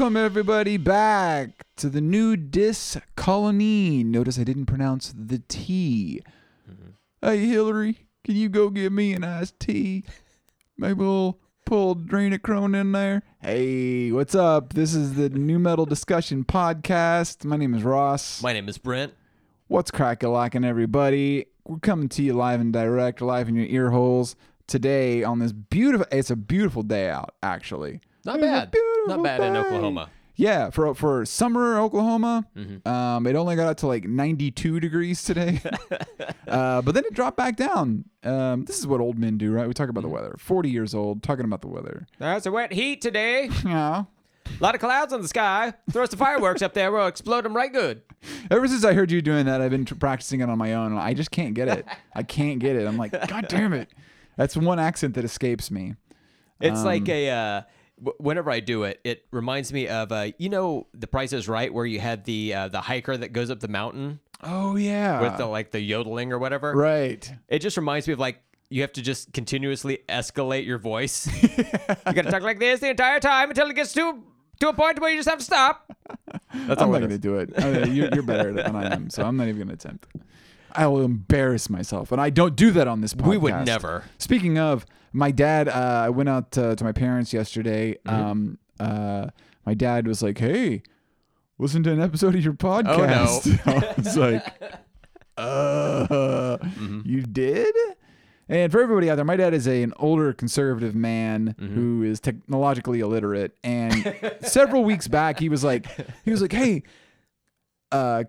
Welcome everybody back to the new dis colony. Notice I didn't pronounce the T. Mm-hmm. Hey Hillary, can you go give me an iced tea? Maybe we'll pull Adrenochrome in there. Hey, what's up? This is the Nu Metal Discussion Podcast. My name is Ross. My name is Brent. What's crack a everybody? We're coming to you live and direct, live in your ear holes today on this beautiful. It's a beautiful day out, actually. Not It's bad. Beautiful Not bad in day. Oklahoma. Yeah, for for summer Oklahoma, Mm-hmm. um, it only got up to like 92 degrees today, uh, but then it dropped back down. Um, this is what old men do, right? We talk about Mm-hmm. the weather. 40 years old, talking about the weather. That's a wet heat today. Yeah. A lot of clouds in the sky. Throw some fireworks up there. We'll explode them right good. Ever since I heard you doing that, I've been tr- practicing it on my own. and I just can't get it. I can't get it. I'm like, God damn it. That's one accent that escapes me. It's like a. Uh, whenever I do it, it reminds me of uh, you know, The Price is Right, where you had the uh, the hiker that goes up the mountain Oh yeah. with the like the yodeling or whatever. right. It just reminds me of like you have to just continuously escalate your voice. you got to talk like this the entire time until it gets to to a point where you just have to stop. That's I'm not going to do it. I mean, you're, you're better than I am, so I'm not even going to attempt. I will embarrass myself, and I don't do that on this podcast. We would never. Speaking of, my dad, uh, I went out to, to my parents yesterday. Mm-hmm. Um, uh, my dad was like, "Hey, listen to an episode of your Oh, podcast." I was like, "Uh, Mm-hmm. you did?" And for everybody out there, my dad is a, an older conservative man Mm-hmm. who is technologically illiterate. And several weeks back, he was like, he was like, "Hey, uh,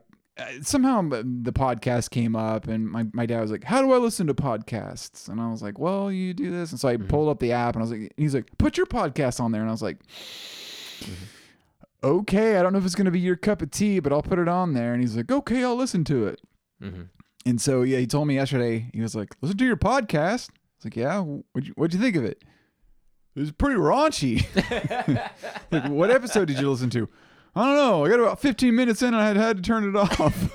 somehow the podcast came up and my, my dad was like how do i listen to podcasts? And i was like well you do this. And so i pulled up the app and i was like he's like put your podcast on there. And i was like okay i don't know if it's going to be your cup of tea but i'll put it on there. And he's like okay i'll listen to it. Mhm. and so yeah he told me yesterday he was like listen to your podcast. I was like yeah what'd you, what'd you think of it? It was pretty raunchy. Like what episode did you listen to I don't know. I got about 15 minutes in and I had, had to turn it off.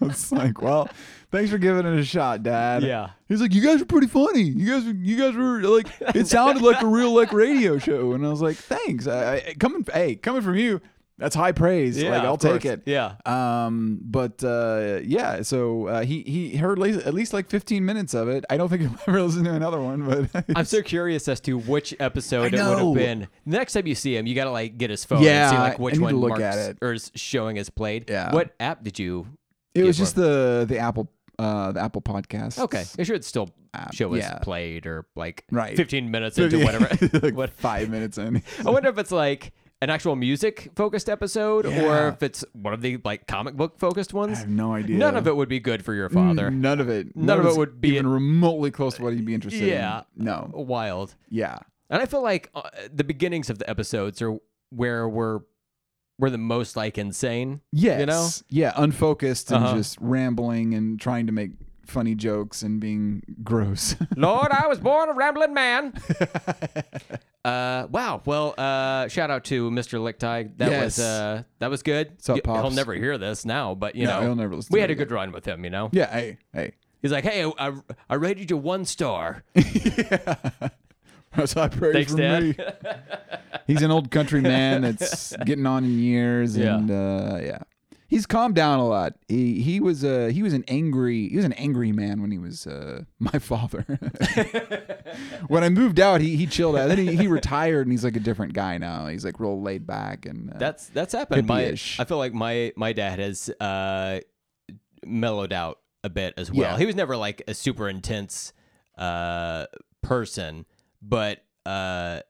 it's like, well, thanks for giving it a shot, Dad. Yeah. He's like, you guys are pretty funny. You guys, you guys were like, it sounded like a real like radio show, and I was like, thanks. I, I, coming, hey, coming from you, that's high praise. Yeah, like, I'll take course. it. Yeah. Um, but uh, yeah. So uh, he he heard at least like 15 minutes of it. I don't think he'll ever listen to another one, but I'm so curious as to which episode it would have been. Next time you see him, you gotta like get his phone Yeah, and see like which one look marks at it. or is showing as played. Yeah. What app did you? it was just the the Apple uh the Apple podcast. Okay, it should still App, show as yeah. played or like Right. 15 minutes into whatever. like what? five minutes in. I wonder if it's like an actual music focused episode or if it's one of the like comic book focused I ones. have no idea. None of it would be good for your father. None of it. None of it would be- even remotely close to what he'd be interested Yeah. in. No. Wild. Yeah. And I feel like uh, the beginnings of the episodes are where we're we're the most like insane. Yes. You know? Yeah. Unfocused and Uh-huh. just rambling and trying to make funny jokes and being gross. Lord, I was born a rambling man. uh, wow. Well, uh, shout out to Mr. Lickteig. That Yes. was uh, that was good. up, Y- He'll never hear this now, but you No, know, he'll never listen we to had it a good run with him. You know, yeah. Hey. Hey. he's like, hey, I, I rated you one star. That's high praise Thanks, from Dad. me. He's an old country man that's getting on in years, Yeah. and uh, yeah, he's calmed down a lot. He he was uh he was an angry he was an angry man when he was uh my father. when I moved out, he he chilled out. Then he, he retired, and he's like a different guy now. He's like real laid back, and uh, That's that's happened. My, I feel like my my dad has uh, mellowed out a bit as well. Yeah. He was never like a super intense uh, person, but uh,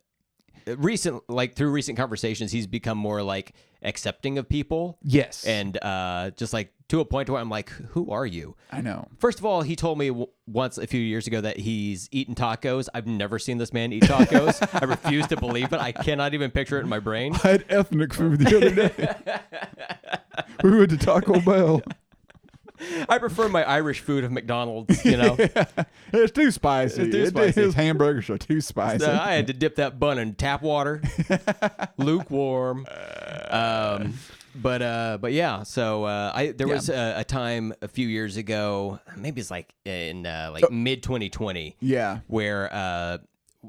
recent like through recent conversations, he's become more like accepting of people yes, and uh, just like to a point where I'm like, who are you? I know. First of all, he told me w- once a few years ago that he's eaten tacos. I've never seen this man eat tacos. I refuse to believe it. I cannot even picture it in my brain. I had ethnic food the other day. we went to Taco Bell. I prefer my Irish food of McDonald's, you know. It's too spicy. It's too It- spicy. His hamburgers are too spicy. So I had to dip that bun in tap water, lukewarm. Um, but uh, but yeah. So uh, I there Yeah. was a, a time a few years ago, maybe it's like in uh, like mid 2020, yeah. where uh,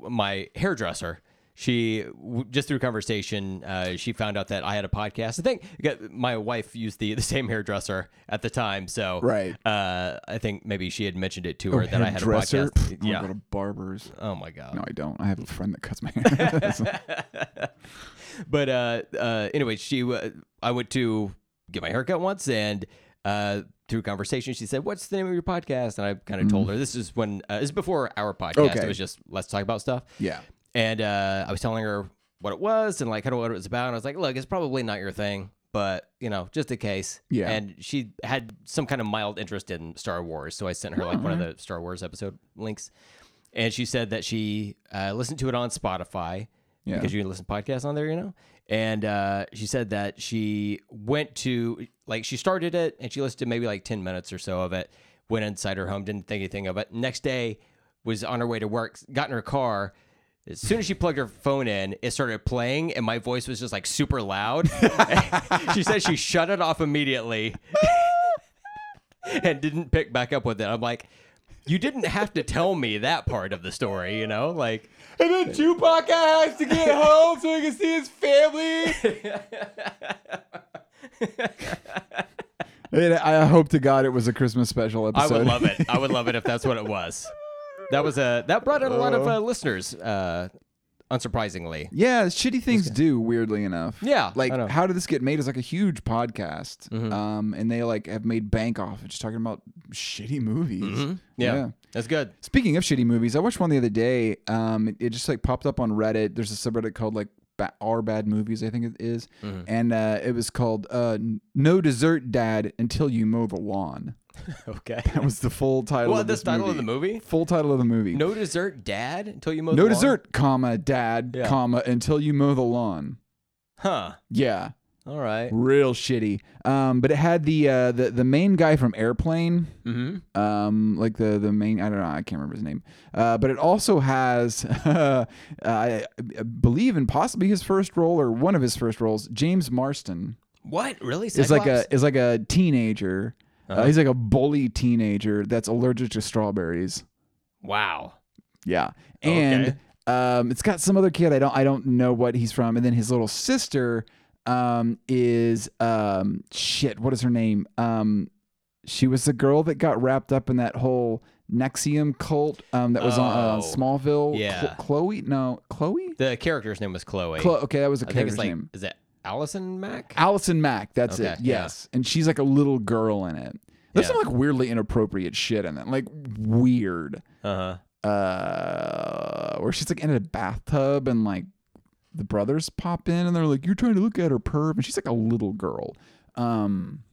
my hairdresser she just through conversation, uh, she found out that I had a podcast. I think my wife used the the same hairdresser at the time, so Right. Uh, I think maybe she had mentioned it to her Oh, that I had a podcast. Yeah. go to barbers. Oh my god. No, I don't. I have a friend that cuts my hair. but uh, uh, anyway, she I went to get my haircut once, and uh, through conversation, she said, "What's the name of your podcast?" And I kind of told her this is when uh, this is before our podcast. Mm. Okay. It was just let's talk about stuff. yeah. And uh, I was telling her what it was and like kind of what it was about. And I was like, "Look, it's probably not your thing." But you know, just in case. Yeah. And she had some kind of mild interest in Star Wars, so I sent her like one of the Star Wars episode links, and she said that she uh, listened to it on Spotify Yeah. because you can listen to podcasts on there, you know. And uh, she said that she went to like she started it and she listened to maybe like ten minutes or so of it. Went inside her home, didn't think anything of it. Next day, was on her way to work, got in her car. As soon as she plugged her phone in, it started playing, and my voice was just like super loud. she said she shut it off immediately and didn't pick back up with it. I'm like, you didn't have to tell me that part of the story, you know? Like, And then Tupac has to get home so he can see his family. I hope to God it was a Christmas special episode. I would love it. I would love it if that's what it was. That was a that brought in a lot of uh, listeners, uh, unsurprisingly. Yeah, shitty things do weirdly enough. Yeah, like I know. how did this get made? Is like a huge podcast, Mm-hmm. um, and they like have made bank off it just talking about shitty movies. Mm-hmm. Yeah, Yeah. that's good. Speaking of shitty movies, I watched one the other day. Um, it, it just like popped up on Reddit. There's a subreddit called like ba- "Our Bad Movies," I think it is. Mm-hmm. and uh, it was called uh, "No Dessert, Dad, Until You Mow the Lawn." Okay. That was the full title. Of the this title movie. of the movie? Full title of the movie. No dessert, Dad, until you mow. No the lawn? dessert, comma, Dad, Yeah. comma, until you mow the lawn. Huh. Yeah, All right. real shitty. Um, but it had the uh, the the main guy from Airplane. Mm-hmm. um like the the main i don't know i can't remember his name uh but it also has uh, i believe in possibly his first role or one of his first roles James Marsden What really? is like a Cyclops? is like a teenager uh Uh-huh. he's like a bully teenager that's allergic to strawberries wow. yeah and Okay. um it's got some other kid i don't i don't know what he's from and then his little sister um is um shit what is her name um she was the girl that got wrapped up in that whole NXIVM cult um that was on uh, Oh. Smallville Yeah. Cl- Chloe no Chloe The character's name was Chloe. Chlo- okay that was a I think character's it's like name is it Allison Mack? Allison Mack that's Okay, it yeah. yes and she's like a little girl in it there's Yeah. some like weirdly inappropriate shit in it like weird Uh huh. uh where she's like in a bathtub and like the brothers pop in and they're like you're trying to look at her perv and she's like a little girl. Um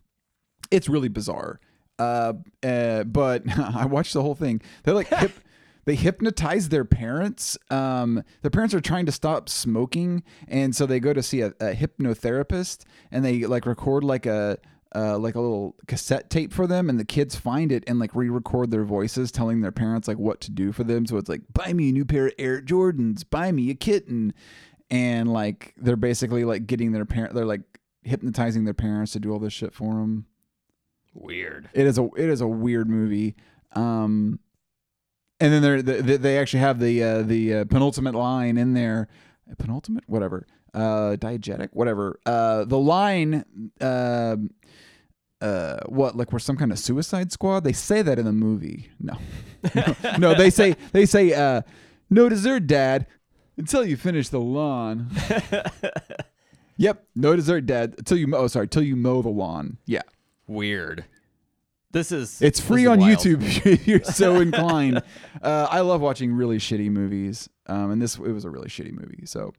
it's really bizarre. Uh, uh but i watched the whole thing. They like hip they hypnotize their parents. Um their parents are trying to stop smoking and so they go to see a, a hypnotherapist and they like record like a uh, like a little cassette tape for them, and the kids find it and like re-record their voices, telling their parents like what to do for them. So it's like, buy me a new pair of Air Jordans, buy me a kitten, and like they're basically like getting their parent, they're like hypnotizing their parents to do all this shit for them. Weird. It is a it is a weird movie. Um, and then they're, they they actually have the uh, the uh, penultimate line in there, penultimate whatever, uh, diegetic whatever. Uh, the line, uh, uh, what like we're some kind of Suicide Squad? They say that in the movie. No, no, no they say they say uh, no dessert, Dad, until you finish the lawn. yep, no dessert, Dad, until you mow. Oh, sorry, till you mow the lawn. Yeah. Weird. This is It's free on wild. YouTube you're so inclined. Uh, I love watching really shitty movies, um, and this it was a really shitty movie. So,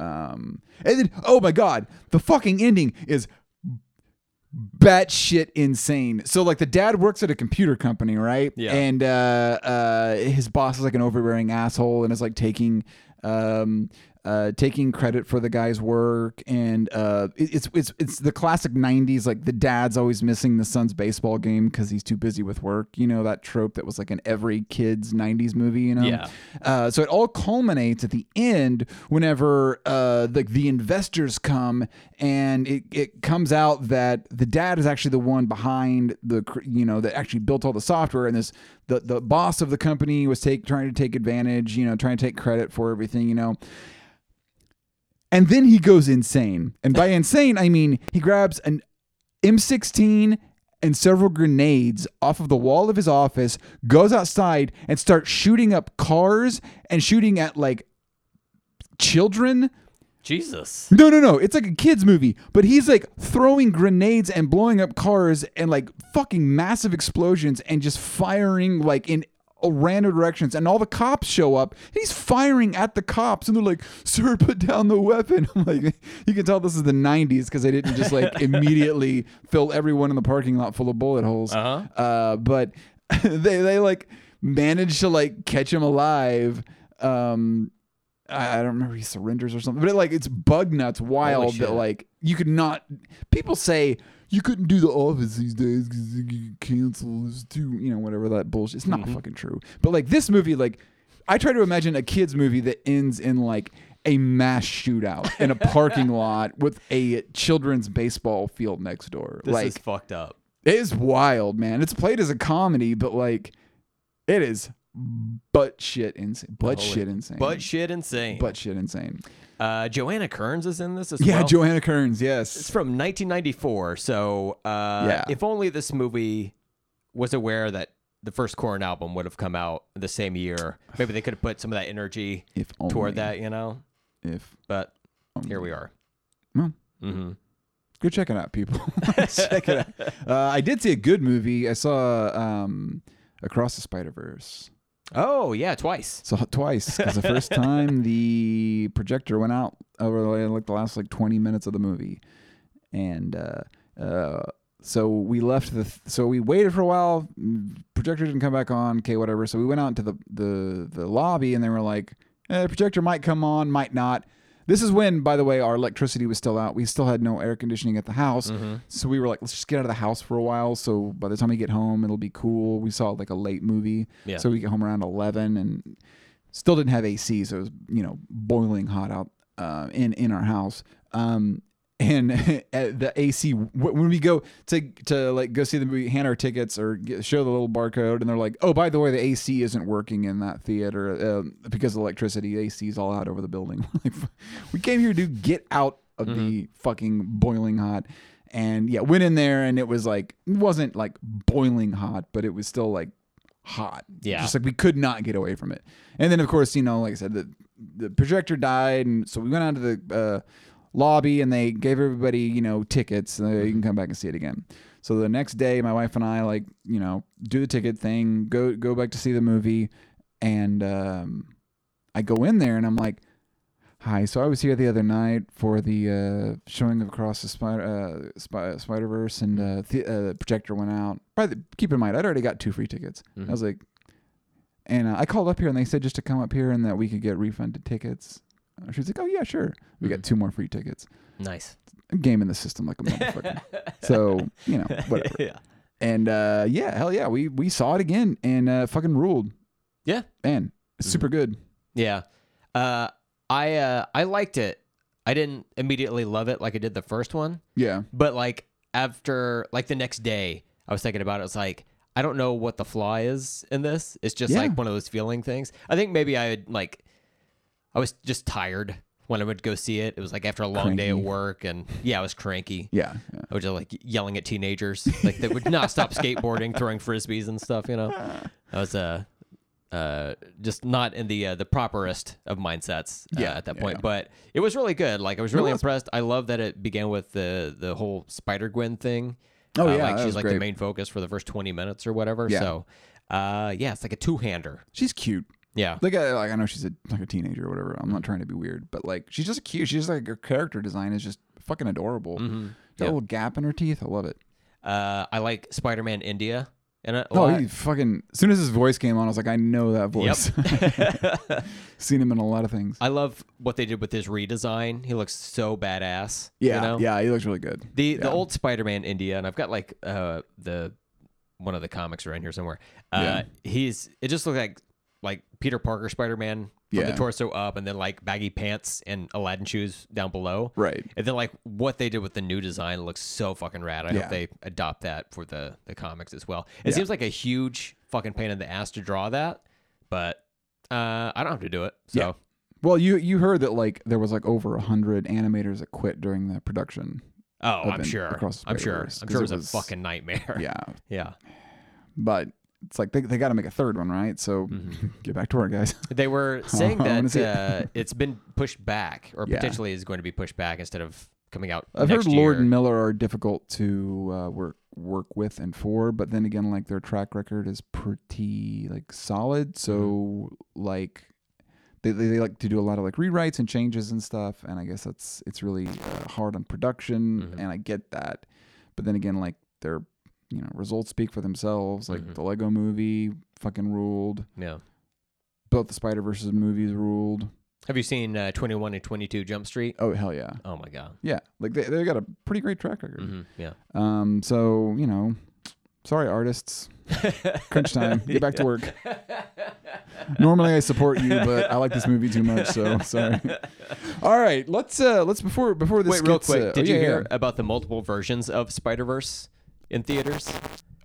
um, and then oh my god, the fucking ending is batshit insane. So like the dad works at a computer company, right? Yeah. And uh, uh, his boss is like an overbearing asshole and is like taking um uh taking credit for the guy's work and uh it- it's it's it's the classic 90s like the dad's always missing the son's baseball game cuz he's too busy with work. You know that trope that was like in every kid's 90s movie you know? Yeah. uh, so it all culminates at the end whenever uh, the, the investors come and it, it comes out that the dad is actually the one behind the you know that actually built all the software and this the, the boss of the company was take trying to take advantage you know trying to take credit for everything you know And then he goes insane. And by insane, I mean he grabs an M16 and several grenades off of the wall of his office, goes outside and starts shooting up cars and shooting at like children. Jesus. No, no, no. It's like a kids movie, but he's like throwing grenades and blowing up cars and like fucking massive explosions and just firing like in random directions and all the cops show up. He's firing at the cops and they're like sir put down the weapon. I'm like you can tell this is the 90s because they didn't just like immediately fill everyone in the parking lot full of bullet holes. Uh-huh. uh, but they they like managed to like catch him alive. Um I I don't remember he surrenders or something, but it, like it's bug nuts wild that like you could not. People say you couldn't do the office these days because you get canceled. It's too you know whatever that bullshit. It's not mm-hmm. fucking true. But like this movie, like I try to imagine a kids movie that ends in like a mass shootout in a parking lot with a children's baseball field next door. This like is fucked up. it is wild, man. It's played as a comedy, but like it is butt shit insane. Butt Holy- shit insane. But shit insane. butt shit insane. Uh, Joanna Kerns is in this as Yeah, well. Yeah, Joanna Kerns. Yes, it's from 1994. So uh, Yeah. if only this movie was aware that the first Korn album would have come out the same year, maybe they could have put some of that energy If only. toward that, you know? If But only. here we are. Well. hmm Go check it out, people. check it out. Uh, I did see a good movie. I saw um, Across the Spider Verse. Oh, yeah, twice. So twice because the first time the projector went out over like the last like 20 minutes of the movie, and uh, uh, so we left the so we waited for a while. Projector didn't come back on. Okay, whatever. So we went out into the the the lobby, and they were like, eh, "Projector might come on, might not." This is when, by the way, our electricity was still out. We still had no air conditioning at the house. Mm-hmm. So we were like, let's just get out of the house for a while. So by the time we get home, it'll be cool. We saw like a late movie. Yeah. So we get home around 11 and still didn't have AC. So it was, you know, boiling hot out uh, in, in our house. Um, and the AC, when we go to, to like go see the movie, hand our tickets or get, show the little barcode, and they're like, oh, by the way, the AC isn't working in that theater um, because of electricity. The AC is all out over the building. We came here to get out of the fucking boiling hot. And yeah, went in there and it was like it wasn't like boiling hot, but it was still like hot. Yeah. Just like we could not get away from it. And then of course, you know, like I said, the the projector died and so we went out to the uh, lobby and they gave everybody, you know, tickets. You can come back and see it again. So the next day my wife and I like, you know, do the ticket thing, go go back to see the movie and um I go in there and I'm like Hi. So I was here the other night for the uh, showing of Across the Spider uh, Spy- Spider Verse, and uh, the uh, projector went out. By the, keep in mind, I'd already got two free tickets. I was like, and uh, I called up here, and they said just to come up here and that we could get refunded tickets. She was like, "Oh yeah, sure." We got two more free tickets. Nice. Game in the system like a motherfucker. so you know, whatever. yeah. And uh, yeah, hell yeah, we we saw it again and uh, fucking ruled. Yeah. Man, it's super good. Yeah. Uh, I uh, I liked it. I didn't immediately love it like I did the first one, Yeah. but like after like the next day, I was thinking about it. It's like I don't know what the flaw is in this. It's just Yeah. like one of those feeling things. I think maybe I had like I was just tired when I would go see it. It was like after a long day at work, and yeah, I was cranky. Yeah. yeah. I was just like yelling at teenagers, like they would not stop skateboarding, throwing frisbees and stuff. You know, I was uh, uh, just not in the uh, the properest of mindsets uh, Yeah, at that yeah. point. But it was really good. Like I was really was. impressed. I love that it began with the the whole Spider Gwen thing. Oh, Uh, yeah, like she's like the main focus for the first twenty minutes or whatever. Yeah. So, uh, yeah, it's like a two hander. She's cute. Yeah, Like, I, like I know she's a like a teenager or whatever. I'm not trying to be weird, but like she's just cute. She's like her character design is just fucking adorable. Mhm. Got Yeah. little gap in her teeth. I love it. Uh, I like Spider Man India. In it a Oh, he fucking. As soon as his voice came on, I was like, I know that voice. Yep. Seen him in a lot of things. I love what they did with his redesign. He looks so badass. yeah, you know? yeah, he looks really good. The the old Spider-Man India, and I've got like uh the one of the comics around here somewhere. Uh, Yeah. he's it just looked like like Peter Parker Spider-Man from the torso up, and then like baggy pants and Aladdin shoes down below. Right. And then like what they did with the new design looks so fucking rad. I Yeah. hope they adopt that for the the comics as well. It Yeah. seems like a huge fucking pain in the ass to draw that, but uh I don't have to do it. So Yeah. Well, you you heard that like there was like over a hundred animators that quit during the production. Oh, I'm sure. across the I'm sure. I'm sure it was- a fucking nightmare. Yeah, Yeah. but it's like they they got to make a third one, right? So Mm-hmm. get back to work, guys. They were saying that it. uh, it's been pushed back, or Yeah. potentially is going to be pushed back instead of coming out. I've heard Lord and Miller are difficult to uh, work work with and for, but then again, like their track record is pretty like solid. So Mm-hmm. like they, they they like to do a lot of like rewrites and changes and stuff, and I guess that's it's really uh, hard on production, Mhm. and I get that. But then again, like their you know results speak for themselves. Like Mhm. the Lego Movie fucking ruled. Yeah. Both the Spider Verse movies ruled. Have you seen uh, 21 and 22 Jump Street? Oh hell yeah, Oh my god. yeah. Like they they got a pretty great track record. hmm Yeah. Um, so you know, sorry artists, crunch time. Get back to work. Normally I support you, but I like this movie too much, so sorry. All right, let's uh, let's before before this Wait, real quick. uh, Did oh, you yeah, hear yeah. about the multiple versions of Spider Verse in theaters?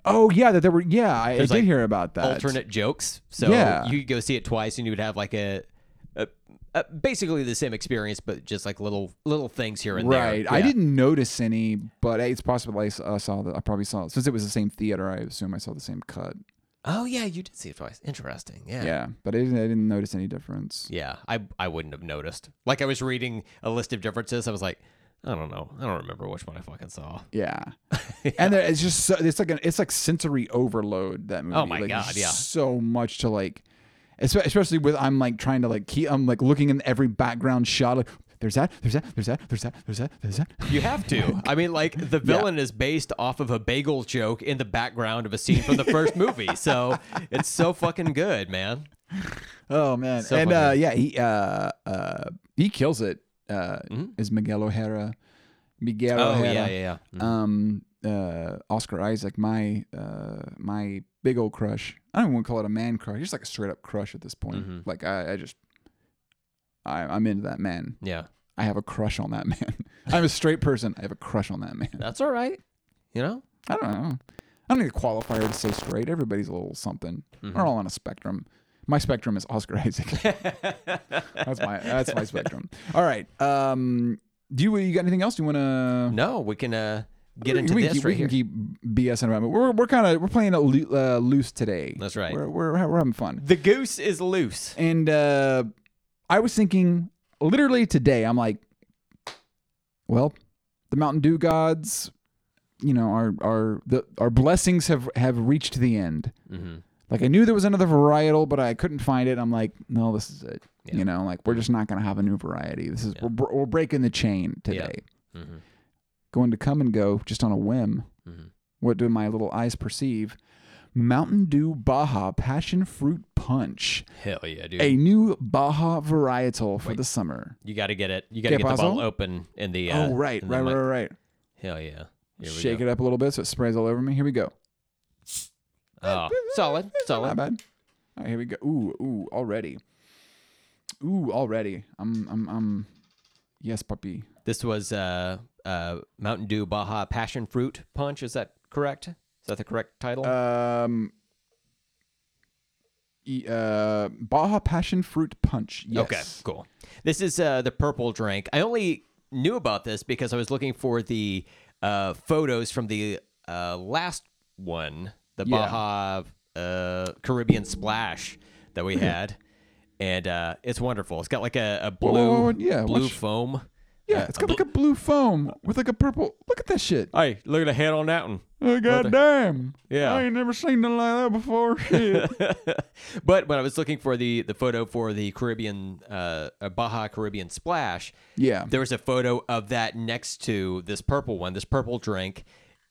Oh yeah, that there were. Yeah, I, I There's, did like, hear about that. Alternate jokes. So Yeah. you could go see it twice, and you would have like a, a, a basically the same experience, but just like little little things here and there. Right. I Yeah. didn't notice any, but it's possible I s- uh, saw that. I probably saw it. since it was the same theater. I assume I saw the same cut. Oh yeah, you did see it twice. Interesting. Yeah. Yeah, but I didn't, I didn't notice any difference. Yeah, I I wouldn't have noticed. Like I was reading a list of differences, I was like, I don't know, I don't remember which one I fucking saw. Yeah, and there, it's just so, it's like an it's like sensory overload that movie. Oh my Like, God, yeah. so much to like, especially with I'm like trying to like keep I'm like looking in every background shot. Like, there's that, there's that, there's that, there's that, there's that, there's that. You have to. I mean, like the villain is based off of a bagel joke in the background of a scene from the first movie, so it's so fucking good, man. Oh man, So and funny. uh, yeah, he uh, uh, he kills it. Uh, Is Miguel O'Hara? Miguel Mm-hmm. Oh O'Hara. yeah, yeah, yeah. Mhm. um uh Oscar Isaac my uh my big old crush I don't even want to call it a man crush just like a straight up crush at this point Mhm. like I, I just I, I'm into that man yeah, I have a crush on that man I'm a straight person I have a crush on that man that's all right. You know, I don't know I don't need a qualifier to say straight everybody's a little something Mm-hmm. we're all on a spectrum my spectrum is Oscar Isaac that's my that's my spectrum all right um do you you got anything else you want to no, we can uh, get into we this keep, right we here. can keep BSing about it. We're we're kind of we're playing loo- uh, loose today. That's right. We're, we're we're having fun. the goose is loose. And uh, I was thinking, literally today, I'm like, well, the Mountain Dew gods, you know, our our the our blessings have have reached the end. Mm-hmm. Like I knew there was another varietal, but I couldn't find it. I'm like, no, this is it. Yeah. You know, like we're just not gonna have a new variety. This is we're, we're breaking the chain today. Mm-hmm. Going to come and go just on a whim. Mm-hmm. What do my little eyes perceive? Mountain Dew Baja Passion Fruit Punch, Hell yeah, dude. a new Baja varietal for Wait. the summer. You got to get it. You got to ¿Qué get the bottle open in the. Uh, oh, right, the right, right, right. Hell yeah. Here we Shake go. it up a little bit so it sprays all over me. Here we go. Oh, solid, Not solid. bad. All right, here we go. Ooh, ooh, already. Ooh, already. I'm, I'm, I'm. Yes, puppy. This was uh, uh, Mountain Dew Baja Passion Fruit Punch. Is that correct? Is that the correct title? Um. e- Uh, Baja Passion Fruit Punch. Yes. Okay, cool. This is uh, the purple drink. I only knew about this because I was looking for the uh, photos from the uh, last one, the Yeah. Baja uh, Caribbean Splash that we had, and uh, it's wonderful. It's got like a, a blue, whoa, whoa, yeah, blue watch- foam. Yeah, it's got like a blue foam with like a purple. Look at that shit. Hey, look at the head on that one. Oh goddamn! Yeah. I ain't never seen nothing like that before. Shit. but when I was looking for the the photo for the Caribbean uh, uh, Baja Caribbean Splash, yeah. there was a photo of that next to this purple one, this purple drink,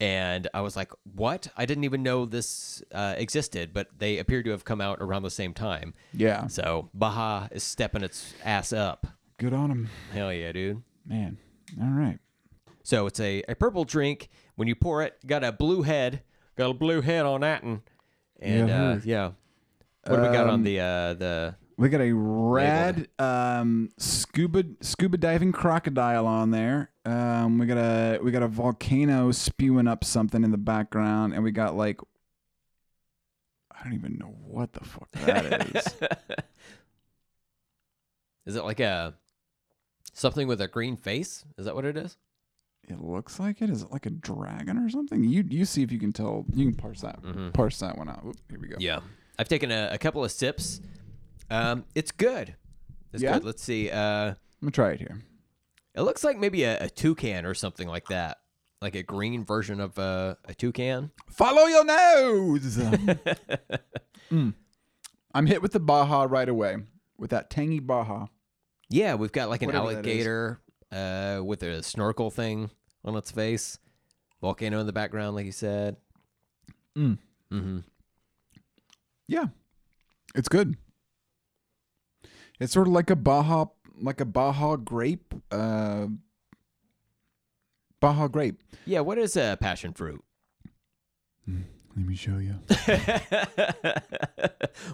and I was like, "What? I didn't even know this uh, existed." But they appear to have come out around the same time. Yeah. So Baja is stepping its ass up. Good on him, Hell yeah, dude! man. All right. So it's a, a purple drink. When you pour it, got a blue head, got a blue head on that, and and Yeah, uh, yeah. What do we got on Um, the uh, the? We got a rad um, scuba scuba diving crocodile on there. Um, we got a we got a volcano spewing up something in the background, and we got like I don't even know what the fuck that is. Is it like a something with a green face? Is that what it is? It looks like it. Is it like a dragon or something? You you see if you can tell. You can parse that parse that one out. Oop, here we go. Yeah. I've taken a, a couple of sips. Um, it's good. It's Yeah? good. Let's see. Uh, I'm gonna try it here. it looks like maybe a, a toucan or something like that, like a green version of uh, a toucan. Follow your nose. Mm. I'm hit with the Baja right away with that tangy Baja. Yeah, we've got like an Whatever that is. alligator uh, with a snorkel thing on its face, volcano in the background, like you said. Mm. Mm-hmm. Yeah, it's good. It's sort of like a Baja, like a Baja grape. Uh, Baja grape. Yeah, what is a passion fruit? Let me show you.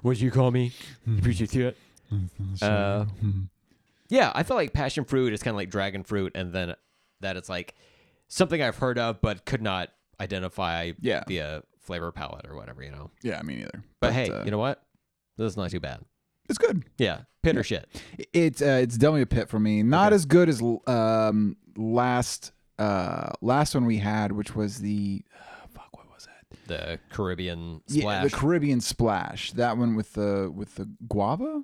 What'd you call me? Appreciate it. Uh, yeah, I feel like passion fruit is kind of like dragon fruit, and then that it's like something I've heard of but could not identify Yeah. via flavor palette or whatever, you know. yeah, me neither. But, hey, uh, you know what? This is not too bad. It's good. Yeah, pit or shit. It's uh, it's definitely a pit for me. Not as good as um last uh last one we had, which was the uh, fuck. What was that? The Caribbean Yeah, splash. the Caribbean splash. That one with the with the guava.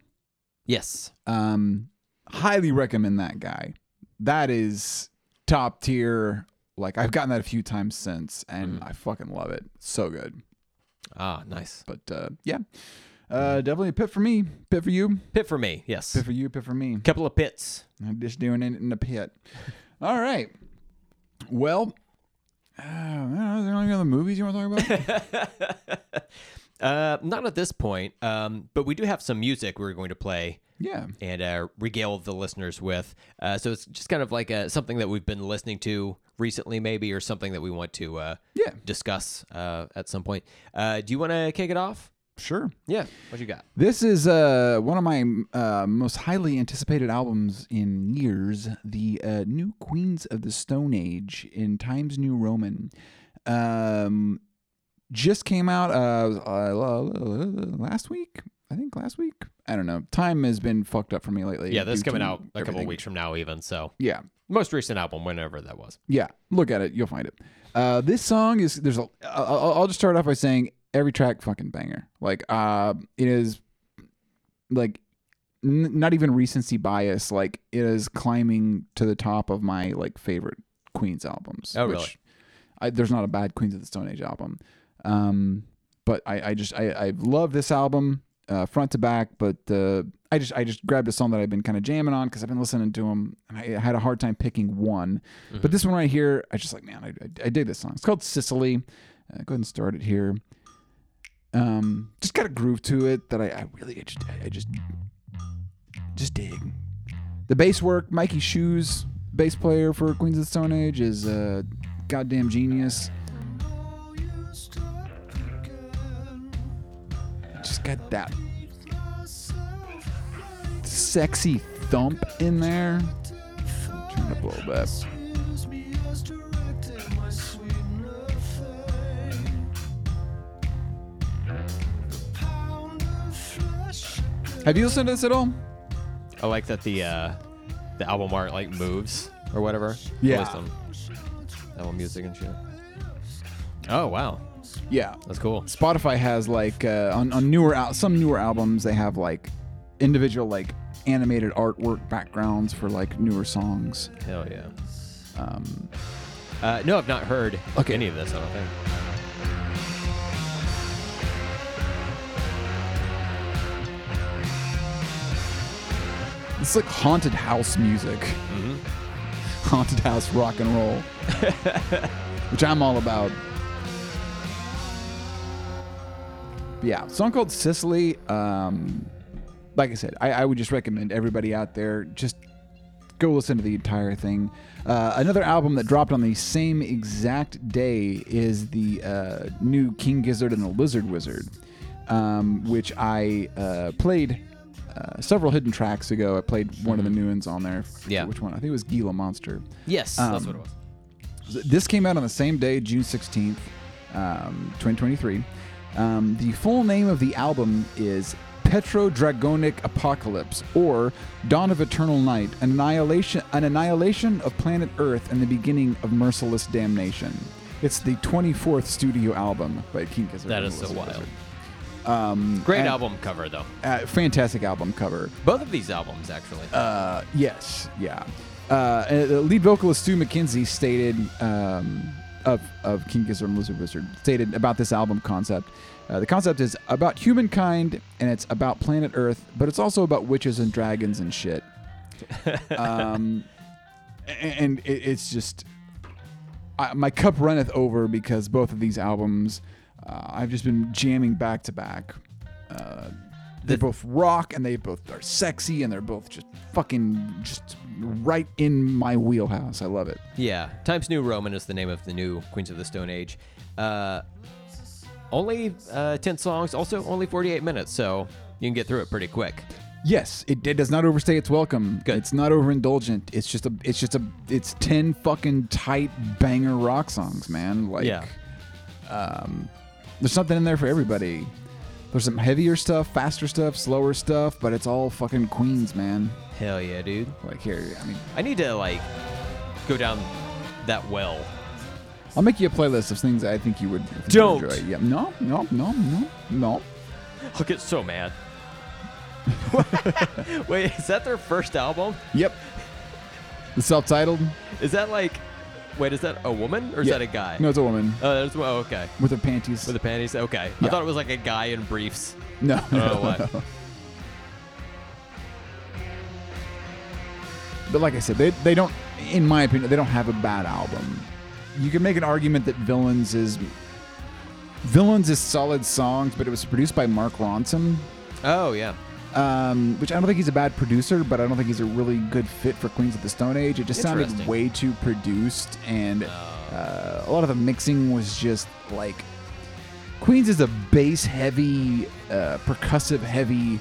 yes. Um, highly recommend that guy. That is top tier. Like I've gotten that a few times since, and Mm. I fucking love it. So good. Ah, nice. But uh, yeah, uh, definitely a pit for me. Pit for you. Pit for me. Yes. Pit for you. Pit for me. Couple of pits. I'm just doing it in the pit. All right. Well, uh, are there any other movies you want to talk about? Uh, not at this point. Um, but we do have some music we're going to play yeah. and uh, regale the listeners with. Uh, so it's just kind of like uh something that we've been listening to recently, maybe, or something that we want to uh, Yeah. discuss uh, at some point. Uh, do you want to kick it off? Sure. Yeah. What you got? This is uh, one of my uh, most highly anticipated albums in years. The uh, new Queens of the Stone Age in Times New Roman. Um, just came out uh, uh, last week. I think last week. I don't know. Time has been fucked up for me lately. Yeah, this is coming out a couple everything. weeks from now, even. So Yeah. most recent album, whenever that was. Yeah, look at it. You'll find it. Uh, this song is there's a. I'll, I'll just start off by saying every track fucking banger. Like uh, it is like n- not even recency bias. Like it is climbing to the top of my like favorite Queens albums. Oh, which really? I, there's not a bad Queens of the Stone Age album. Um, but I, I just I, I love this album uh, front to back. But uh, I just I just grabbed a song that I've been kind of jamming on because I've been listening to them, and I, had a hard time picking one. But this one right here, I just like man, I, I, I dig this song. It's called Sicily. Uh, go ahead and start it here. Um, just got a groove to it that I, I really I just I just just dig. The bass work, Mikey Shoes, bass player for Queens of the Stone Age, is a goddamn genius. Just got that sexy thump in there. Turn up a little bit. Have you listened to this at all? I like that the uh, the album art like moves or whatever. Yeah. At least on album music and shit. Oh wow, Yeah. that's cool. Spotify has like uh, on on newer al- some newer albums they have like individual like animated artwork backgrounds for like newer songs. Hell yeah. Um, Uh, no, I've not heard Okay. any of this. I don't think. It's like haunted house music, Mm-hmm. haunted house rock and roll, which I'm all about. But yeah, song called Sicily. Um, like I said, I, I would just recommend everybody out there just go listen to the entire thing. Uh, another album that dropped on the same exact day is the uh, new King Gizzard and the Lizard Wizard, um, which I uh, played uh, several hidden tracks ago. I played one of the new ones on there. Yeah. Which one? I think it was Gila Monster. Yes, that's Um, what it was. This came out on the same day, June 16th, um, 2023. Um, the full name of the album is Petrodragonic Apocalypse, or Dawn of Eternal Night, an annihilation, an annihilation of planet Earth and the beginning of merciless damnation. It's the 24th studio album by King Gizzard. That and is so wild. Um, Great and- album cover though. uh, fantastic album cover. Both of these albums actually. Uh, yes, yeah. Uh, the lead vocalist Stu Mackenzie stated um, of of King Gizzard and Lizard Wizard stated about this album concept. Uh, the concept is about humankind and it's about planet Earth, but it's also about witches and dragons and shit. um, and it, it's just I, my cup runneth over because both of these albums uh, I've just been jamming back to back. Uh, they The- both rock and they both are sexy and they're both just fucking just right in my wheelhouse. I love it. Yeah, Times New Roman is the name of the new Queens of the Stone Age. Uh, only uh, 10 songs, also only 48 minutes, so you can get through it pretty quick. Yes, it, it does not overstay its welcome. Good. It's not overindulgent. It's just a it's just a it's 10 fucking tight banger rock songs, man. Like Yeah. um there's something in there for everybody. There's some heavier stuff, faster stuff, slower stuff, but it's all fucking Queens, man. Hell yeah, dude. Like here, I mean, I need to, like, go down that well. I'll make you a playlist of things I think you would, think Don't. enjoy. Yeah, no, no, no, no, no. I'll get so mad. Wait, is that their first album? Yep. The self-titled. Is that like, wait, is that a woman or is Yeah. that a guy? No, it's a woman Oh, that's, oh, okay. with her panties. With the panties? Okay. I Yeah. thought it was like a guy in briefs. no, don't know what. But like I said, they they don't, in my opinion, they don't have a bad album. You can make an argument that Villains is Villains is solid songs, but it was produced by Mark Ronson, Oh, yeah. Um, which I don't think he's a bad producer, but I don't think he's a really good fit for Queens of the Stone Age. It just sounded way too produced, and uh, a lot of the mixing was just like Queens is a bass heavy, uh, percussive heavy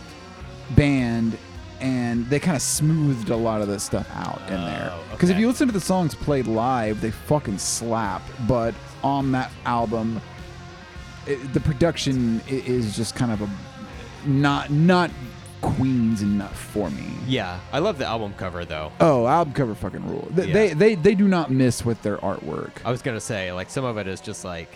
band, and they kind of smoothed a lot of the stuff out in there. Oh, Because if you listen to the songs played live, they fucking slap. But on that album, it, the production i- is just kind of a not not Queens enough for me. Yeah. I love the album cover, though. Oh, album cover fucking rule. They, Yeah. they they they do not miss with their artwork. I was going to say, like, some of it is just like,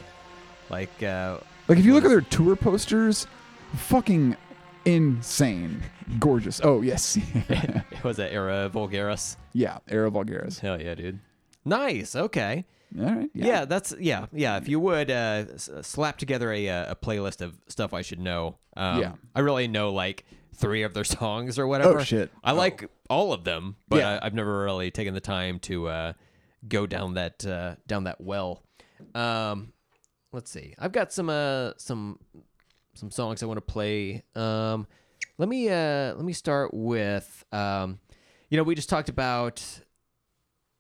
like, uh, Like if you look at their tour posters, fucking insane, gorgeous. Oh yes, it was that Era Vulgaris? yeah, Era Vulgaris. Hell yeah, dude. Nice. Okay. All right, Yeah, yeah, that's yeah, yeah. If you would uh, s- slap together a uh, a playlist of stuff I should know. Um, Yeah. I really know like three of their songs or whatever. Oh, shit. I Oh. like all of them, but Yeah. I, I've never really taken the time to uh, go down that uh, down that well. Um, let's see. I've got some uh some some songs I want to play. Um, let me uh let me start with um, you know, we just talked about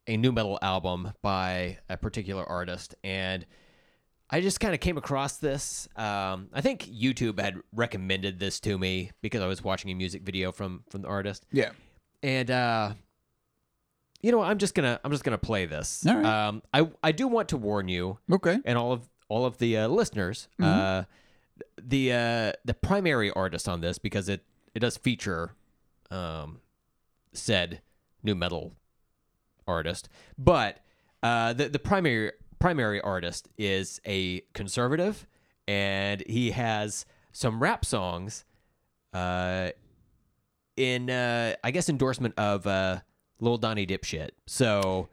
a nu metal album by a particular artist, and I just kind of came across this. Um, I think YouTube had recommended this to me because I was watching a music video from from the artist, yeah. and uh, you know, I'm just gonna I'm just gonna play this. All right. Um, I I do want to warn you Okay. and all of all of the uh, listeners, Mm-hmm. uh, the uh, the primary artist on this because it it does feature um, said nu metal artist, but uh, the the primary primary artist is a conservative, and he has some rap songs, uh, in uh, I guess endorsement of uh, Lil Donnie Dipshit. So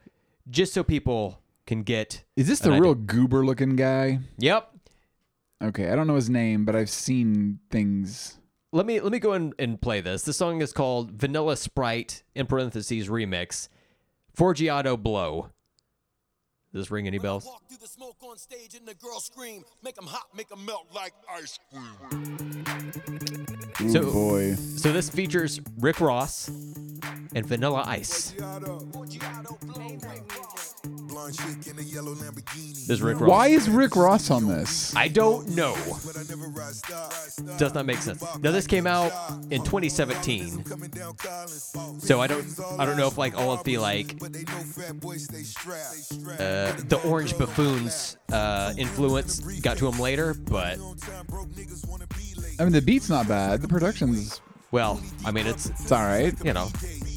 just so people can get Is this an the idea. real goober looking guy? Yep. Okay, I don't know his name, but I've seen things. Let me let me go and, and play this. This song is called Vanilla Sprite in parentheses remix. Forgiato Blow. Does this ring any bells? Walk through the smoke on stage and the girls scream, make 'em hot, make 'em melt like ice cream. Ooh, So- boy. So this features Rick Ross and Vanilla Ice. Blonde chick in a yellow Lamborghini. This Rick Ross. Why is Rick Ross on this? I don't know. But I never ride star. star. Does not make sense. Now this came out in 2017. Coming down Collins. So I don't I don't know if like all of the like But they know fat boys stay strapped. Stay strapped. uh, the Orange Buffoons uh, influence got to him later, but On time, broke niggas wanna be later. I mean, the beat's not bad. The production's Well, I mean, it's it's all right. you know, it,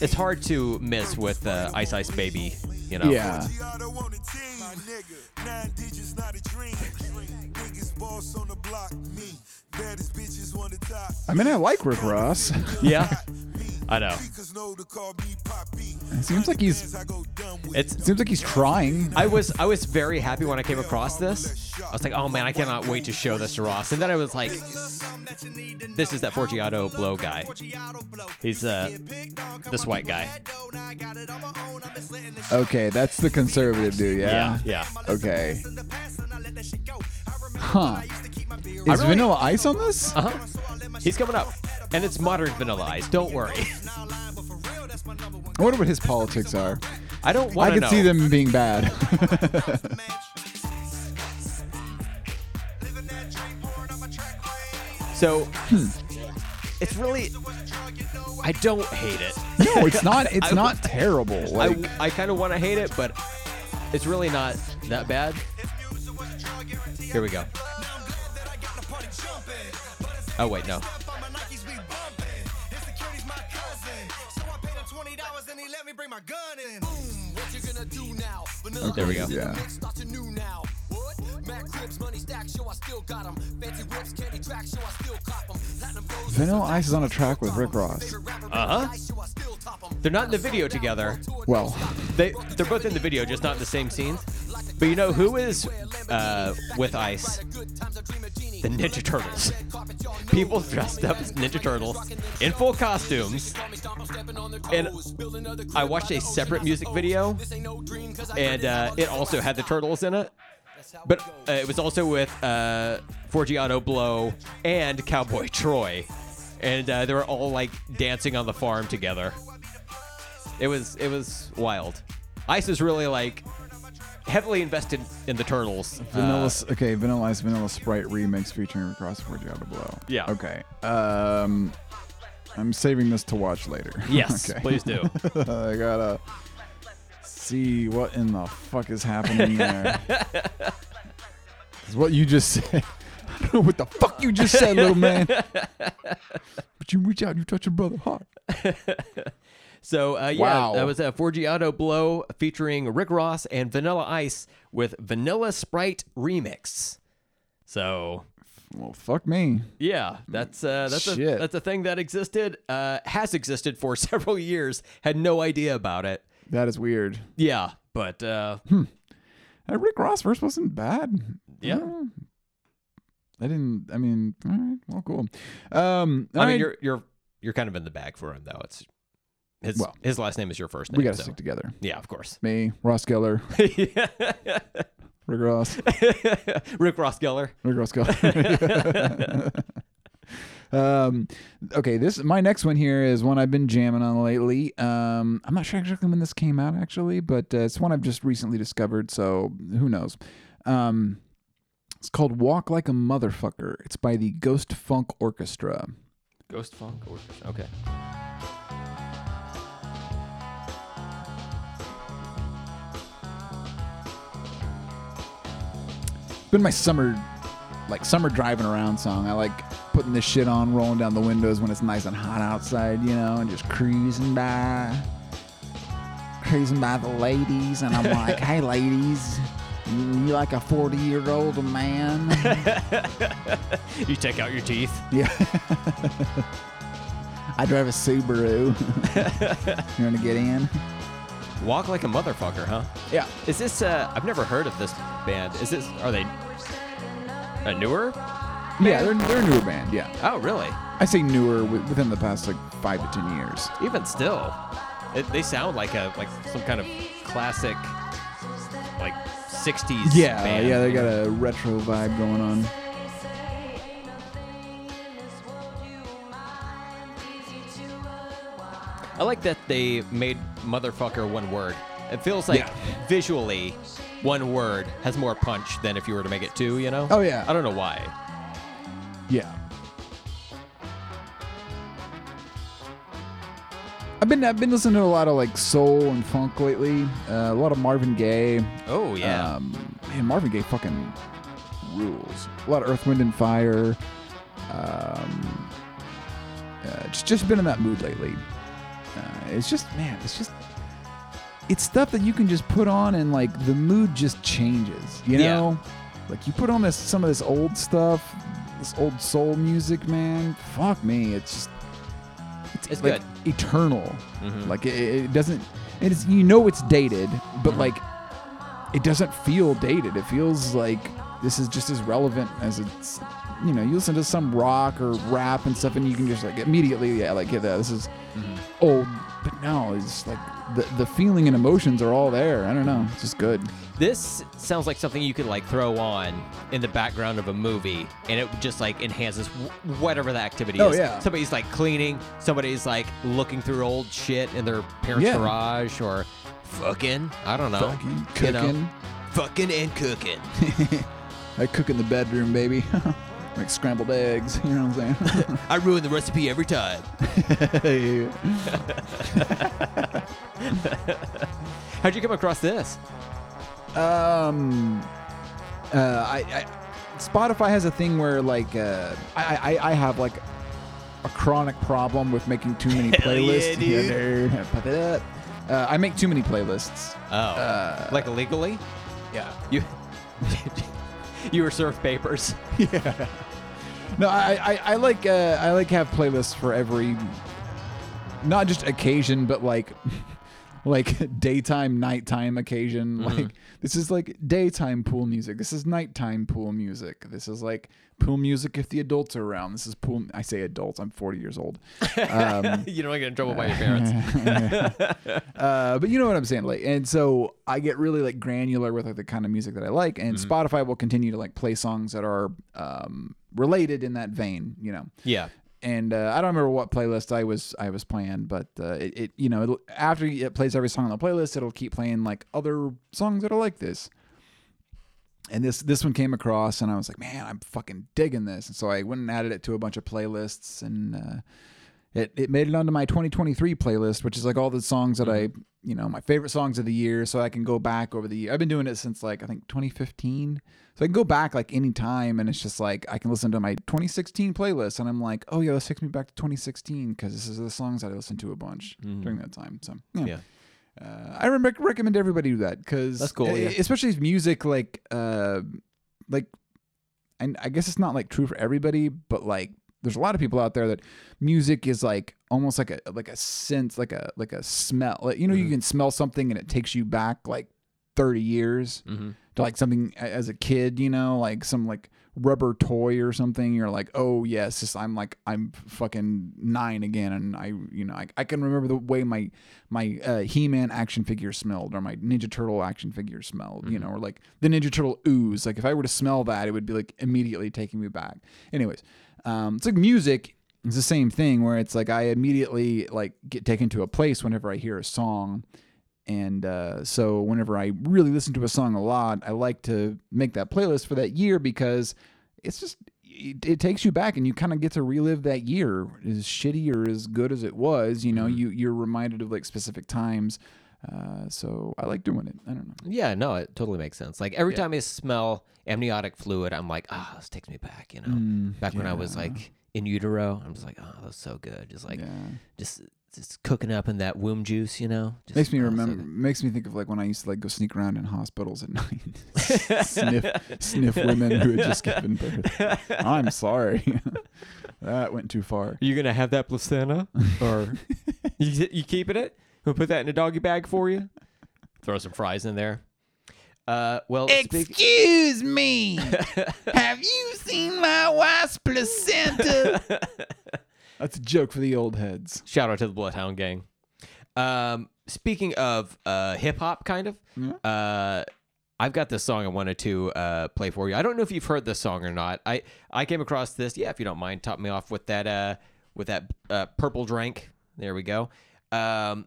it's hard to miss with uh, Ice Ice Baby. You know. Yeah. Giotto on the team. My nigga, nine digits, not a dream. Niggas boss on the block, me. Baddest bitches on the top. I mean, I like Rick Ross. Yeah. I know. Cause know to call me Poppy. it seems like he's I go dumb with It's seems like he's trying. I was I was very happy when I came across this. I was like, oh man, I cannot wait to show this to Ross. And then I was like, this is that Forgiato blow guy. He's uh this white guy. Okay, that's the conservative dude. Yeah. yeah. Okay. Huh. Is really- Vanilla Ice on this? Uh huh. He's coming up, and it's modern Vanilla Ice. Don't worry. I wonder what his politics are. I don't I want to could know. see them being bad. So it's really. I don't hate it. no, it's not. It's I- not terrible. Like, I, I kind of want to hate it, but it's really not that bad. Here we go. Oh wait, no. There we go. yeah. Vanilla Ice is on a track with Rick Ross. Uh huh. They're not in the video together. Well, They they're both in the video, just not in the same scenes. But you know who is uh, with Ice? The Ninja Turtles. People dressed up as Ninja Turtles in full costumes. And I watched a separate music video, and uh, it also had the turtles in it. But uh, it was also with uh, Forgiato Blow and Cowboy Troy, and uh, they were all like dancing on the farm together. It was it was wild. Ice is really like heavily invested in the turtles. Vanilla. Uh, okay, Vanilla Ice Vanilla Sprite remix featuring Rick Ross Forgiato Blow. Yeah. Okay. Um, I'm saving this to watch later. yes, okay. please do. I gotta see what in the fuck is happening there. 'Cause what you just said. I don't know what the fuck you just said, little man. But you reach out and you touch your brother hard. So uh, yeah, Wow. that was a Forgiato Blow featuring Rick Ross and Vanilla Ice with Vanilla Sprite remix. So Well, fuck me. yeah, that's uh, that's a that's a thing that existed, uh, has existed for several years. Had no idea about it. That is weird. Yeah, but uh, That Rick Ross verse wasn't bad. yeah, Uh, I didn't. I mean, all right. Well, cool. Um, I mean right, you're you're you're kind of in the bag for him though. It's his Well, his last name is your first name. we got to so. stick together. Yeah, of course. Me, Ross Geller, Rick Ross, Rick Ross Geller. Rick Ross Geller. um, okay, this my next one here is one I've been jamming on lately. Um, I'm not sure exactly when this came out actually, but uh, it's one I've just recently discovered. So who knows? Um, it's called "Walk Like a Motherfucker." It's by the Ghost Funk Orchestra. Ghost Funk. Orchestra. Okay. Been my summer like summer driving around song. I like putting this shit on, rolling down the windows when it's nice and hot outside, you know, and just cruising by. Cruising by the ladies, and I'm like, hey ladies, you like a 40 year old man? You take out your teeth. yeah. I drive a Subaru. you want to get in? Walk like a motherfucker, huh? Yeah. Is this? uh I've never heard of this band. Is this? Are they a newer? Yeah, they're, they're a newer band, yeah. Oh, really? I say newer wi- within the past like five to 10 years. Even still, it, they sound like a like some kind of classic, like '60s. Yeah, band. yeah, they got a retro vibe going on. Like that they made motherfucker one word. It feels like Yeah. visually, one word has more punch than if you were to make it two. You know? Oh, yeah. I don't know why. Yeah. I've been I've been listening to a lot of like soul and funk lately. Uh, a lot of Marvin Gaye. Oh yeah. Um, man, Marvin Gaye fucking rules. A lot of Earth, Wind, and Fire. Um, uh, just just been in that mood lately. Uh, it's just man, it's just it's stuff that you can just put on and like the mood just changes. You Yeah. know, like you put on this some of this old stuff, this old soul music, man. Fuck me, it's just it's, It's like good. eternal. Mhm. Like it, it doesn't. It's you know it's dated, but Mhm. like it doesn't feel dated. It feels like this is just as relevant as it's. You know, you listen to some rock or rap and stuff, and you can just like immediately, yeah, like yeah, this is Mhm. old. But no, it's like the the feeling and emotions are all there. I don't know, it's just good. This sounds like something you could like throw on in the background of a movie, and it just like enhances wh- whatever the activity Oh, is. yeah. Somebody's like cleaning, somebody's like looking through old shit in their parents' Yeah. garage, or fucking, I don't know, Fucking you know, cooking. fucking and cooking. I cook in the bedroom, baby. like scrambled eggs. You know what I'm saying? I ruin the recipe every time. How'd you come across this? Um, uh, I, I Spotify has a thing where like uh, I, I I have like a chronic problem with making too many Hell yeah, playlists. dude. it up. Uh, I make too many playlists. Oh, Uh, like illegally? Yeah. You you were served papers. Yeah. No, I, I, I like uh, I like have playlists for every, not just occasion, but like, like daytime, nighttime occasion. Mm-hmm. Like this is like daytime pool music. This is nighttime pool music. This is like pool music if the adults are around. This is pool. I say adults. I'm 40 years old. Um, you don't want to get in trouble by your parents. uh, but you know what I'm saying, like, and so I get really like granular with like the kind of music that I like, and Spotify will continue to like play songs that are um, related in that vein, you know. Yeah. And uh, I don't remember what playlist I was I was playing, but uh, it, it you know it'll, after it plays every song on the playlist, it'll keep playing like other songs that are like this. And this this one came across, and I was like, man, I'm fucking digging this. And so I went and added it to a bunch of playlists, and uh, it it made it onto my 2023 playlist, which is like all the songs that I you know my favorite songs of the year, so I can go back over the year. I've been doing it since like I think 2015, so I can go back like any time, and it's just like I can listen to my 2016 playlist, and I'm like, oh yeah, this takes me back to 2016 because this is the songs that I listened to a bunch during that time. So yeah. Yeah. Uh, I rec- recommend everybody do that because That's cool, yeah. especially if music like uh like and I guess it's not like true for everybody, but like there's a lot of people out there that music is like almost like a like a sense like a like a smell. Like, you know, you can smell something and it takes you back like 30 years Mm-hmm. to like something as a kid, you know, like some like rubber toy or something. You're like, oh yes, this, I'm like I'm fucking nine again, and I you know I, I can remember the way my my uh, He-Man action figure smelled or my Ninja Turtle action figure smelled, you know, or like the Ninja Turtle ooze. Like if I were to smell that, it would be like immediately taking me back. Anyways, um, it's like music. It's the same thing where it's like I immediately like get taken to a place whenever I hear a song. And uh, so, whenever I really listen to a song a lot, I like to make that playlist for that year because it's just it, it takes you back, and you kind of get to relive that year, as shitty or as good as it was. You know, you you're reminded of like specific times. Uh, so I like doing it. I don't know. Yeah, no, it totally makes sense. Like every Yeah. time I smell amniotic fluid, I'm like, ah, this takes me back. You know, Mm, back when I was yeah. like in utero, I'm just like, oh, that's so good. Just like yeah. just just cooking up in that womb juice. You know, just, Makes me remember. makes me think of like when I used to like go sneak around in hospitals at night, sniff sniff women who had just given birth. I'm sorry, that went too far. Are you gonna have that placenta, or you you keeping it? We'll put that in a doggy bag for you. Throw some fries in there. Uh, well, speak- Excuse me. Have you seen my wife's placenta? That's a joke for the old heads. shout out to the Bloodhound Gang. Um, speaking of uh, hip hop, kind of, Yeah. uh, I've got this song I wanted to uh, play for you. I don't know if you've heard this song or not. I I came across this. Yeah, if you don't mind, top me off with that uh, with that uh, purple drink. There we go. Um,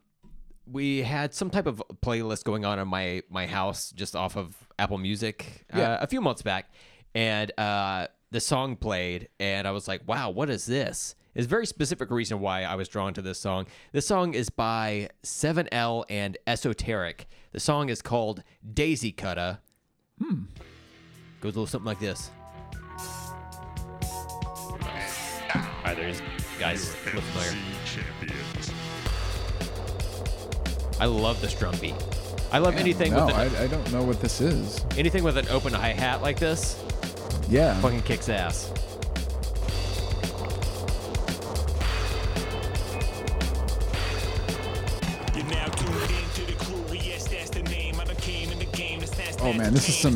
we had some type of playlist going on in my my house just off of Apple Music uh, Yeah. a few months back, and uh, the song played, and I was like, "Wow, what is this?" There's a very specific reason why I was drawn to this song. This song is by 7L and Esoteric. The song is called Daisycutta. Hmm. Goes a little something like this. All right, there's guys look familiar. I love this drum beat. I love anything no, with an, I, I don't know what this is. anything with an open hi hat like this. Yeah. Fucking kicks ass. Oh man, this is some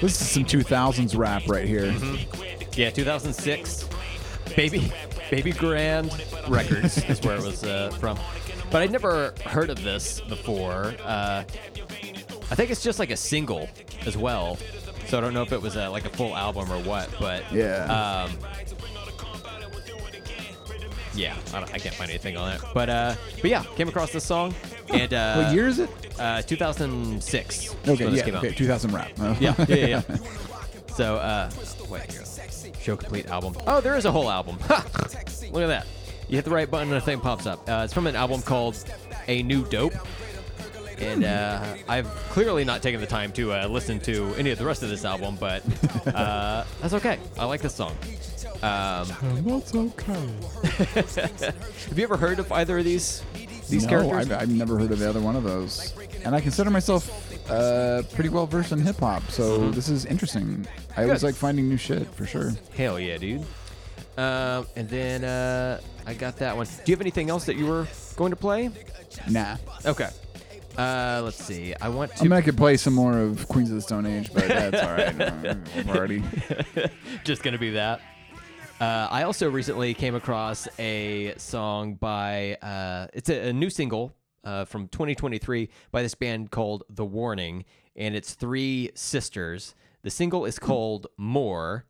this is some 2000s rap right here. Yeah, 2006. Baby, Babygrande Records is where it was uh, from. But I'd never heard of this before. Uh, I think it's just like a single as well. So I don't know if it was a, like a full album or what. But Yeah. um, yeah, I, don't, I can't find anything on it. But uh, but yeah, came across this song and uh, what year is it? Uh, 2006. Okay, this yeah, came out. 2000 rap. Oh. Yeah, yeah, yeah. yeah. so, uh, wait, here. Show complete album. Oh, there is a whole album. Ha! Look at that. You hit the right button and a thing pops up. Uh, it's from an album called A New Dope. And uh, I've clearly not taken the time to uh, listen to any of the rest of this album, but uh, that's okay. I like this song. Um, That's okay. have you ever heard of either of these these no, characters? I've, I've never heard of the other one of those, and I consider myself uh, pretty well versed in hip hop. So this is interesting. I always like finding new shit for sure. Hell yeah, dude. Um, and then uh, I got that one. Do you have anything else that you were going to play? Nah, Okay. Uh, let's see. I want to I mean I could play some more of Queens of the Stone Age, but that's all right. We're already. just gonna be that. Uh, I also recently came across a song by uh, it's a, a new single uh, from 2023 by this band called The Warning, and it's three sisters. The single is called More,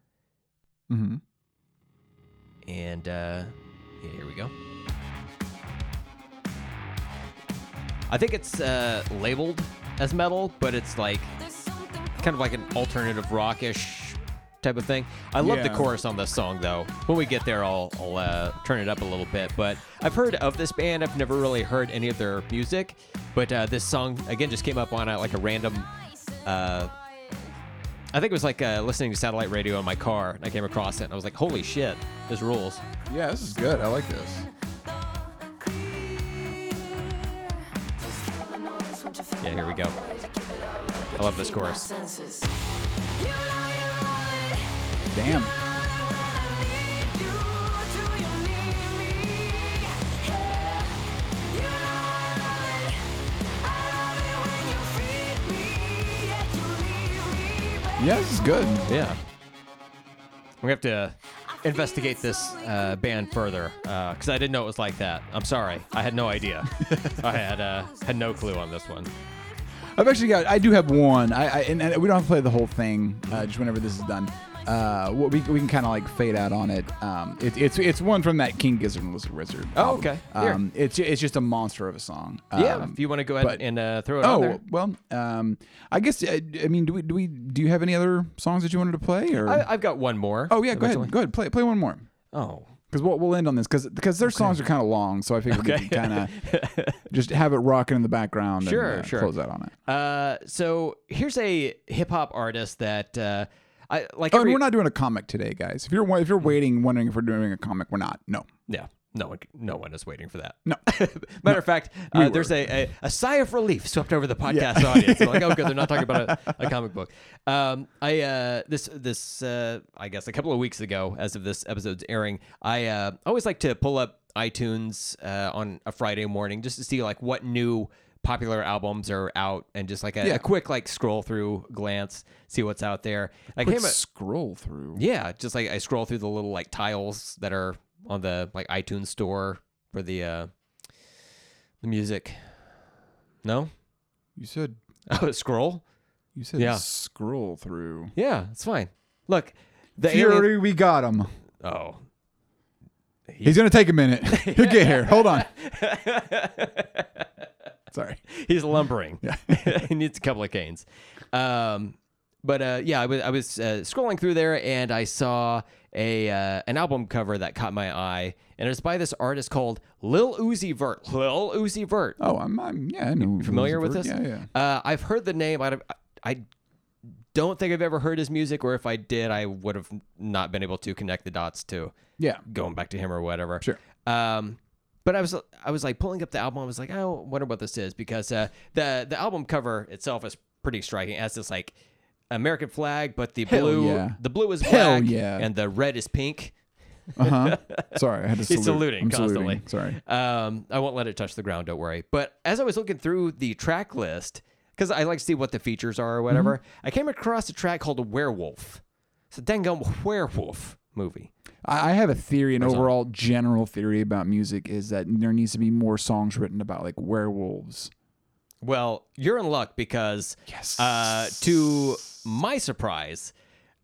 hmm and uh, yeah, here we go. I think it's uh, labeled as metal, but it's like kind of like an alternative rockish type of thing. I love the chorus on this song though. When we get there, I'll, I'll uh, turn it up a little bit. But I've heard of this band. I've never really heard any of their music, but uh, this song again just came up on uh, like a random. Uh, I think it was like uh, listening to satellite radio in my car, and I came across it, and I was like, "Holy shit, this rules!" Yeah, this is good. I like this. Yeah, here we go. I love this chorus. Damn. Yeah, this is good. Yeah. We have to investigate this uh, band further because I didn't know it was like that. I'm sorry, I had no idea. I had uh, had no clue on this one. I've actually got. I do have one. I, I and, and we don't have to play the whole thing. Uh, just whenever this is done, uh, what we, we can kind of like fade out on it. Um, it, it's it's one from that King Gizzard and Lizard Wizard. Oh, album. okay. Here. Um, it's it's just a monster of a song. yeah, Um, if you want to go ahead but- and uh, throw it Oh well, um, I guess uh, I mean, do we do we do you have any other songs that you wanted to play or? I, I've got one more. oh yeah, go eventually. ahead, go ahead, play play one more. Oh, Because we'll, we'll end on this because because their songs are kind of long, so I figured we Okay. could kind of just have it rocking in the background. Sure, and, uh, sure. Close out on it. uh, so here's a hip hop artist that uh, I like. Oh, every- we're not doing a comic today, guys. If you're if you're waiting, wondering if we're doing a comic, we're not. No, Yeah, no one, no one is waiting for that. no. Matter of fact, We uh, there's a, a, a sigh of relief swept over the podcast audience. They're like, oh, good, they're not talking about a, a comic book. Um, I uh, this this uh, I guess a couple of weeks ago, as of this episode's airing, I uh, always like to pull up iTunes uh, on a Friday morning just to see like what new popular albums are out and just like a, Yeah. a quick like scroll through glance, see what's out there. I Quick came a- scroll through. yeah, just like I scroll through the little like tiles that are on the like iTunes store for the uh the music. No? You said Oh, scroll? you said Yeah. scroll through. Yeah, it's fine. Look, the alien- we got him. Oh. He's gonna take a minute. He'll get here. Hold on. Sorry. He's lumbering. He needs a couple of canes. Um, but uh, yeah, I was I was uh, scrolling through there and I saw a uh, an album cover that caught my eye, and it's by this artist called Lil Uzi Vert. Lil Uzi Vert. Oh, I'm, I'm yeah. I know. familiar with Vert. this? Yeah, yeah. Uh, I've heard the name. I, I don't think I've ever heard his music, or if I did, I would have not been able to connect the dots to Yeah. going back to him or whatever. Sure. Um, but I was I was like pulling up the album. I was like, I wonder what this is because uh, the the album cover itself is pretty striking. It has this like American flag, but the Hell blue yeah. the blue is Hell black, yeah. and the red is pink. Uh huh. Sorry, I had to salute. He's saluting I'm constantly. Sorry. Um, I won't let it touch the ground. Don't worry. But as I was looking through the track list, because I like to see what the features are or whatever, Mm-hmm. I came across a track called "A Werewolf." It's a dang werewolf movie. I I have a theory, an overall general theory about music is that there needs to be more songs written about like werewolves. Well, you're in luck because, Yes. uh, to my surprise,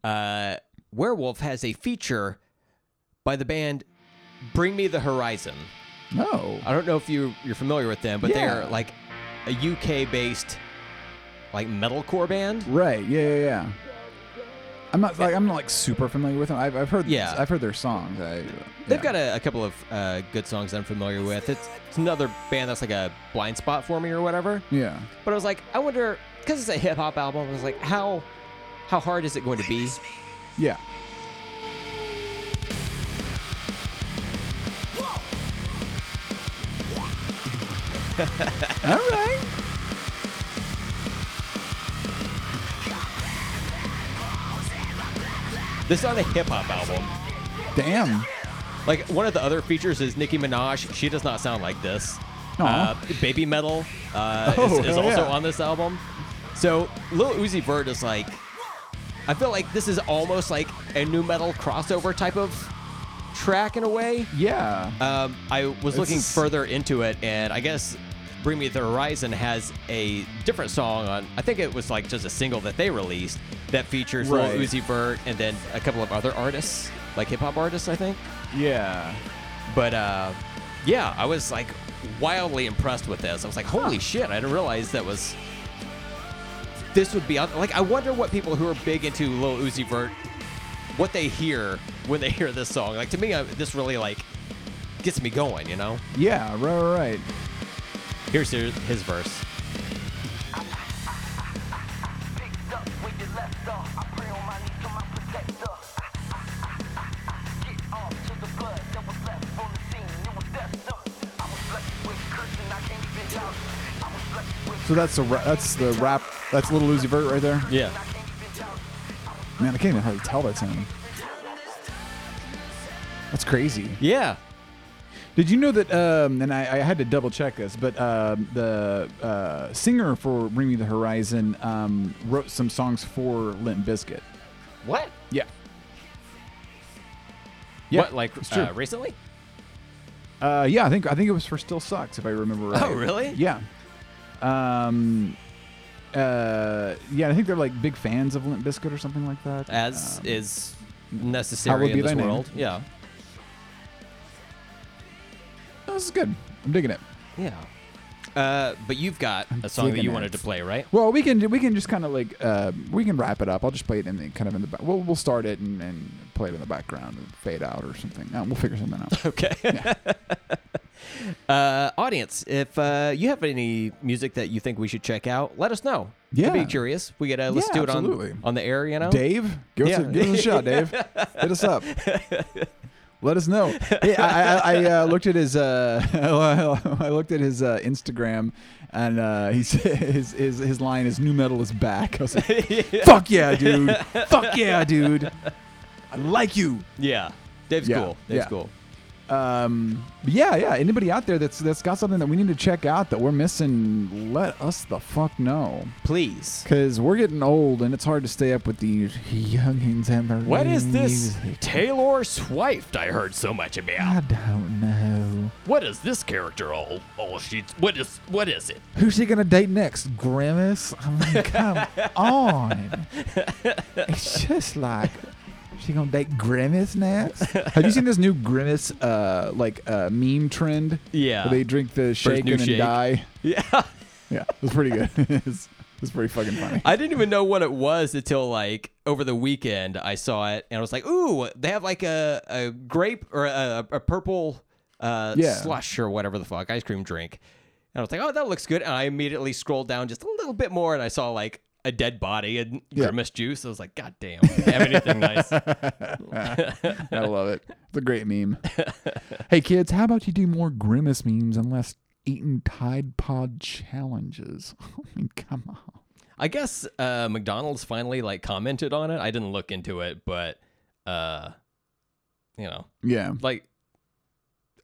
uh, Werewolf has a feature by the band Bring Me the Horizon. No. I don't know if you you're familiar with them, but they're like a UK based like metalcore band. Right. Yeah. Yeah. Yeah. I'm not like I'm not like super familiar with them. I've, I've heard. Yeah. I've heard their songs. I, They've got a, a couple of uh, good songs that I'm familiar with. It's, it's another band that's like a blind spot for me or whatever. Yeah. But I was like, I wonder because it's a hip hop album. I was like, how how hard is it going to be? Yeah. All right. This is on a hip hop album. Damn. Like one of the other features is Nicki Minaj. She does not sound like this. Uh, Babymetal uh, Oh, is, is also yeah. on this album. So Lil Uzi Vert is like, I feel like this is almost like a nu metal crossover type of track in a way. Yeah. Um, I was looking further into it, and I guess Bring Me the Horizon has a different song on. I think it was like just a single that they released that features Right. Lil Uzi Vert and then a couple of other artists, like hip hop artists, I think. yeah. But uh, yeah, I was like wildly impressed with this. I was like, holy shit! I didn't realize that was. This would be. Like, I wonder what people who are big into Lil Uzi Vert, what they hear when they hear this song. Like to me, I, this really like gets me going. You know. Yeah. Right. Right. Here's his, his verse. Picked up where you left off. I pray on my knees to my protector. Get off to the blood that was left on the scene. It was death done. I was blessed with cursing. I can't even doubt. I was blessed with So that's the ra- that's the rap. That's Little Uzi Vert right there. Yeah. Man, I can't even hardly tell that's him. That's crazy. Yeah. Did you know that? Um, and I, I had to double check this, but um, the uh, singer for Bring Me the Horizon um, wrote some songs for Limp Bizkit. What? Yeah. Yeah, What? Like uh, recently? Uh, yeah, I think I think it was for Still Sucks, if I remember right. Oh, really? Yeah. Um. Uh. Yeah, I think they're like big fans of Limp Bizkit or something like that. As Um, is necessary in this thy name. world. Yeah. This is good. I'm digging it. Yeah. Uh, but you've got a song that digging you it. wanted to play, right? Well, we can we can just kind of like uh, we can wrap it up. I'll just play it in the kind of in the back. We'll we'll start it and, and play it in the background and fade out or something. Uh, we'll figure something out. Okay. uh, audience, if uh, you have any music that you think we should check out, let us know. Yeah. We'd be curious. We get to let's Yeah, do it on absolutely. on the air. You know. Dave, give, us Yeah. a, give us a shot, Dave. Hit us up. Let us know. Hey, I, I, I uh, looked at his uh, I looked at his uh, Instagram, and uh, he said his, his his line is "Nu metal is back." I was like, "Fuck yeah, dude! Fuck yeah, dude! I like you." Yeah. Dave's Yeah, cool. Dave's yeah. cool. Um, yeah, yeah. Anybody out there that's that's got something that we need to check out that we're missing, let us the fuck know. Please. Cause we're getting old and it's hard to stay up with these youngins and their What is this. Taylor Swift I heard so much about? I don't know. What is this character all all she's what is what is it? Who's she gonna date next? Grimace? I mean, come on. It's just like she gonna date Grimace next? Have you seen this new Grimace uh like uh meme trend? Yeah. Where they drink the shake and shake. die. Yeah. Yeah, it was pretty good. it's, it's pretty fucking funny. I didn't even know what it was until like over the weekend I saw it and I was like, ooh, they have like a, a grape or a, a purple uh, Yeah. slush or whatever the fuck ice cream drink. And I was like, oh, that looks good. And I immediately scrolled down just a little bit more and I saw like a dead body and Yeah. grimace juice. I was like, God damn, have anything nice? I love it. It's a great meme. hey kids, how about you do more grimace memes and less eating Tide Pod challenges? I mean, come on. I guess uh, McDonald's finally like commented on it. I didn't look into it, but uh, you know, Yeah. like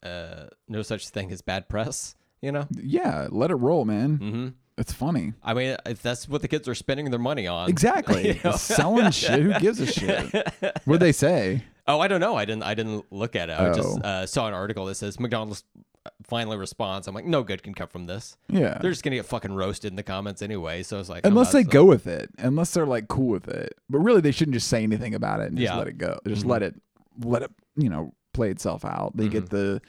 uh, no such thing as bad press. You know, Yeah, let it roll, man. hmm It's funny. I mean, if that's what the kids are spending their money on, Exactly. You know? Selling shit. Who gives a shit? What'd they say? Oh, I don't know. I didn't. I didn't look at it. I Oh. just uh, saw an article that says McDonald's finally responds. I'm like, no good can come from this. Yeah. They're just gonna get fucking roasted in the comments anyway. So it's like, oh, Unless they that's- go with it. Unless they're like cool with it. But really they shouldn't just say anything about it and just Yeah. let it go. Just Mhm. let it let it, you know, play itself out. They Mm-hmm. get the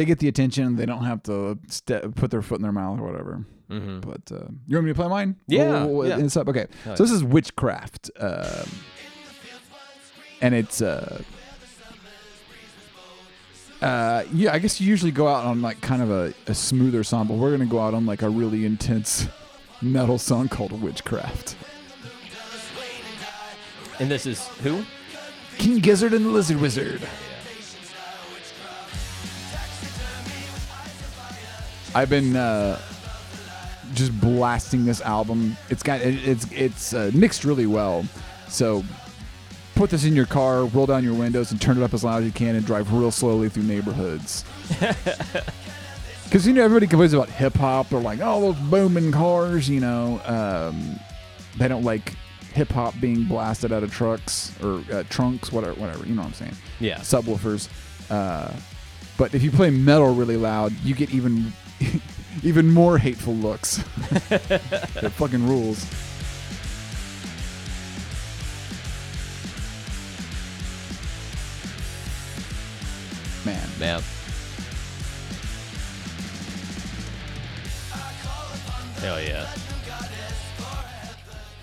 they get the attention. They don't have to ste- put their foot in their mouth or whatever. Mhm. But uh, you want me to play mine? Yeah, We'll- we'll- yeah. It's up. Okay. Hell So this is witchcraft, um, and it's uh, uh, yeah. I guess you usually go out on like kind of a, a smoother song, but we're gonna go out on like a really intense metal song called Witchcraft. And this is who? King Gizzard and the Lizard Wizard. I've been uh, just blasting this album. It's got it, it's it's uh, mixed really well. So put this in your car, roll down your windows, and turn it up as loud as you can, and drive real slowly through neighborhoods. Because you know everybody complains about hip hop. They're like, oh, those booming cars. You know, um, they don't like hip hop being blasted out of trucks or uh, trunks, whatever, whatever. You know what I'm saying? Yeah. subwoofers. Uh, but if you play metal really loud, you get even even more hateful looks. it fucking rules. Man, Man. Hell yeah.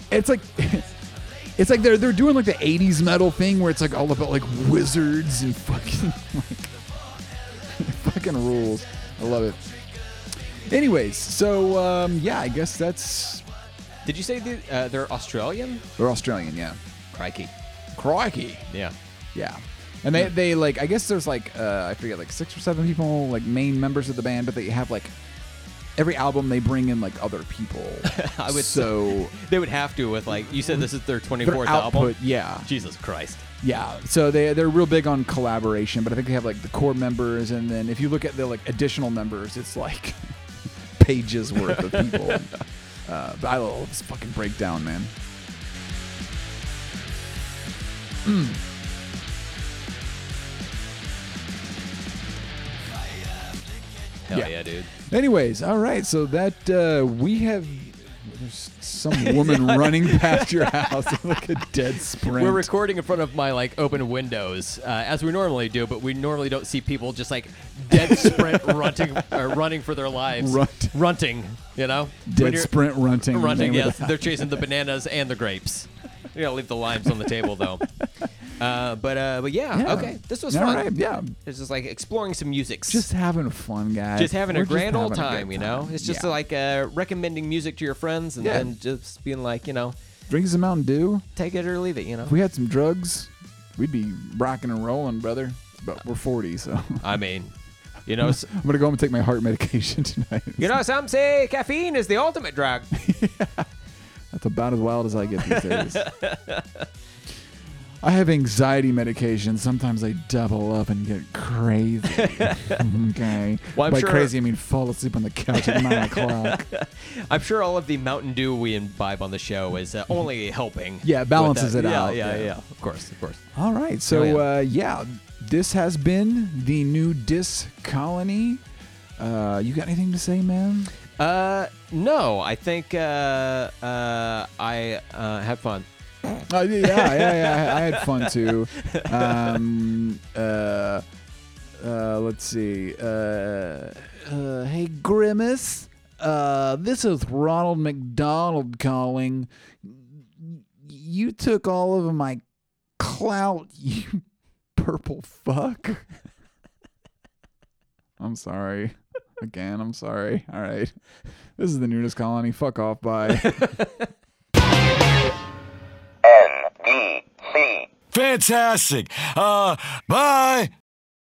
it's like it's like they're they're doing like the 80s metal thing where it's like all about like wizards and fucking like fucking rules. I love it. Anyways, so um, yeah, I guess that's Did you say the, uh, they're Australian? they're Australian, yeah. Crikey. Crikey. Yeah. Yeah. And they, they like I guess there's like uh, I forget like six or seven people like main members of the band, but they have like every album they bring in like other people. I would so They would have to with like you said this is their their 24th output, album. yeah, Jesus Christ. yeah. So they they're real big on collaboration, but I think they have like the core members, and then if you look at the like additional members, it's like pages worth of people. uh, but I love this fucking breakdown, man. Hell Yeah. yeah, dude. Anyways, all right. So that uh, we have there's some woman running past your house like a dead sprint. We're recording in front of my like open windows, uh, as we normally do, but we normally don't see people just like dead sprint running, or running for their lives, Runt. runting. You know, dead sprint runting. runting. Yes, they're chasing the bananas and the grapes. You gotta leave the limes on the table though. Uh, but uh, but yeah, Yeah. okay, this was All fun. right, yeah. It's just like exploring some musics. Just having fun, guys. just having a We're grand old having a time, you know. It's just Yeah. like uh, recommending music to your friends and Yeah. then just being like, you know, drinking some Mountain Dew. take it or leave it, you know. If we had some drugs, we'd be rocking and rolling, brother. But we're 40, so I mean, you know, s- I'm gonna go home and take my heart medication tonight. you know, some say caffeine is the ultimate drug. That's about as wild as I get these days. I have anxiety medication. Sometimes I double up and get crazy. okay. Well, By sure- crazy, I mean fall asleep on the couch at nine o'clock. I'm sure all of the Mountain Dew we imbibe on the show is uh, only helping. Yeah, with balances it yeah, out, Yeah, yeah. yeah, Of course, of course. All right. So, Oh, yeah. Uh, yeah, this has been the NuDis Colony. Uh, you got anything to say, man? Uh, no, I think uh, uh, I uh, had fun. Uh, yeah, yeah, yeah. I had fun too. Um, uh, uh, let's see. Uh, uh, hey, Grimace. Uh, this is Ronald McDonald calling. You took all of my clout, you purple fuck. I'm sorry. Again, I'm sorry. All right. This is the NuDis Colony. Fuck off. Bye. Fantastic. Uh, bye.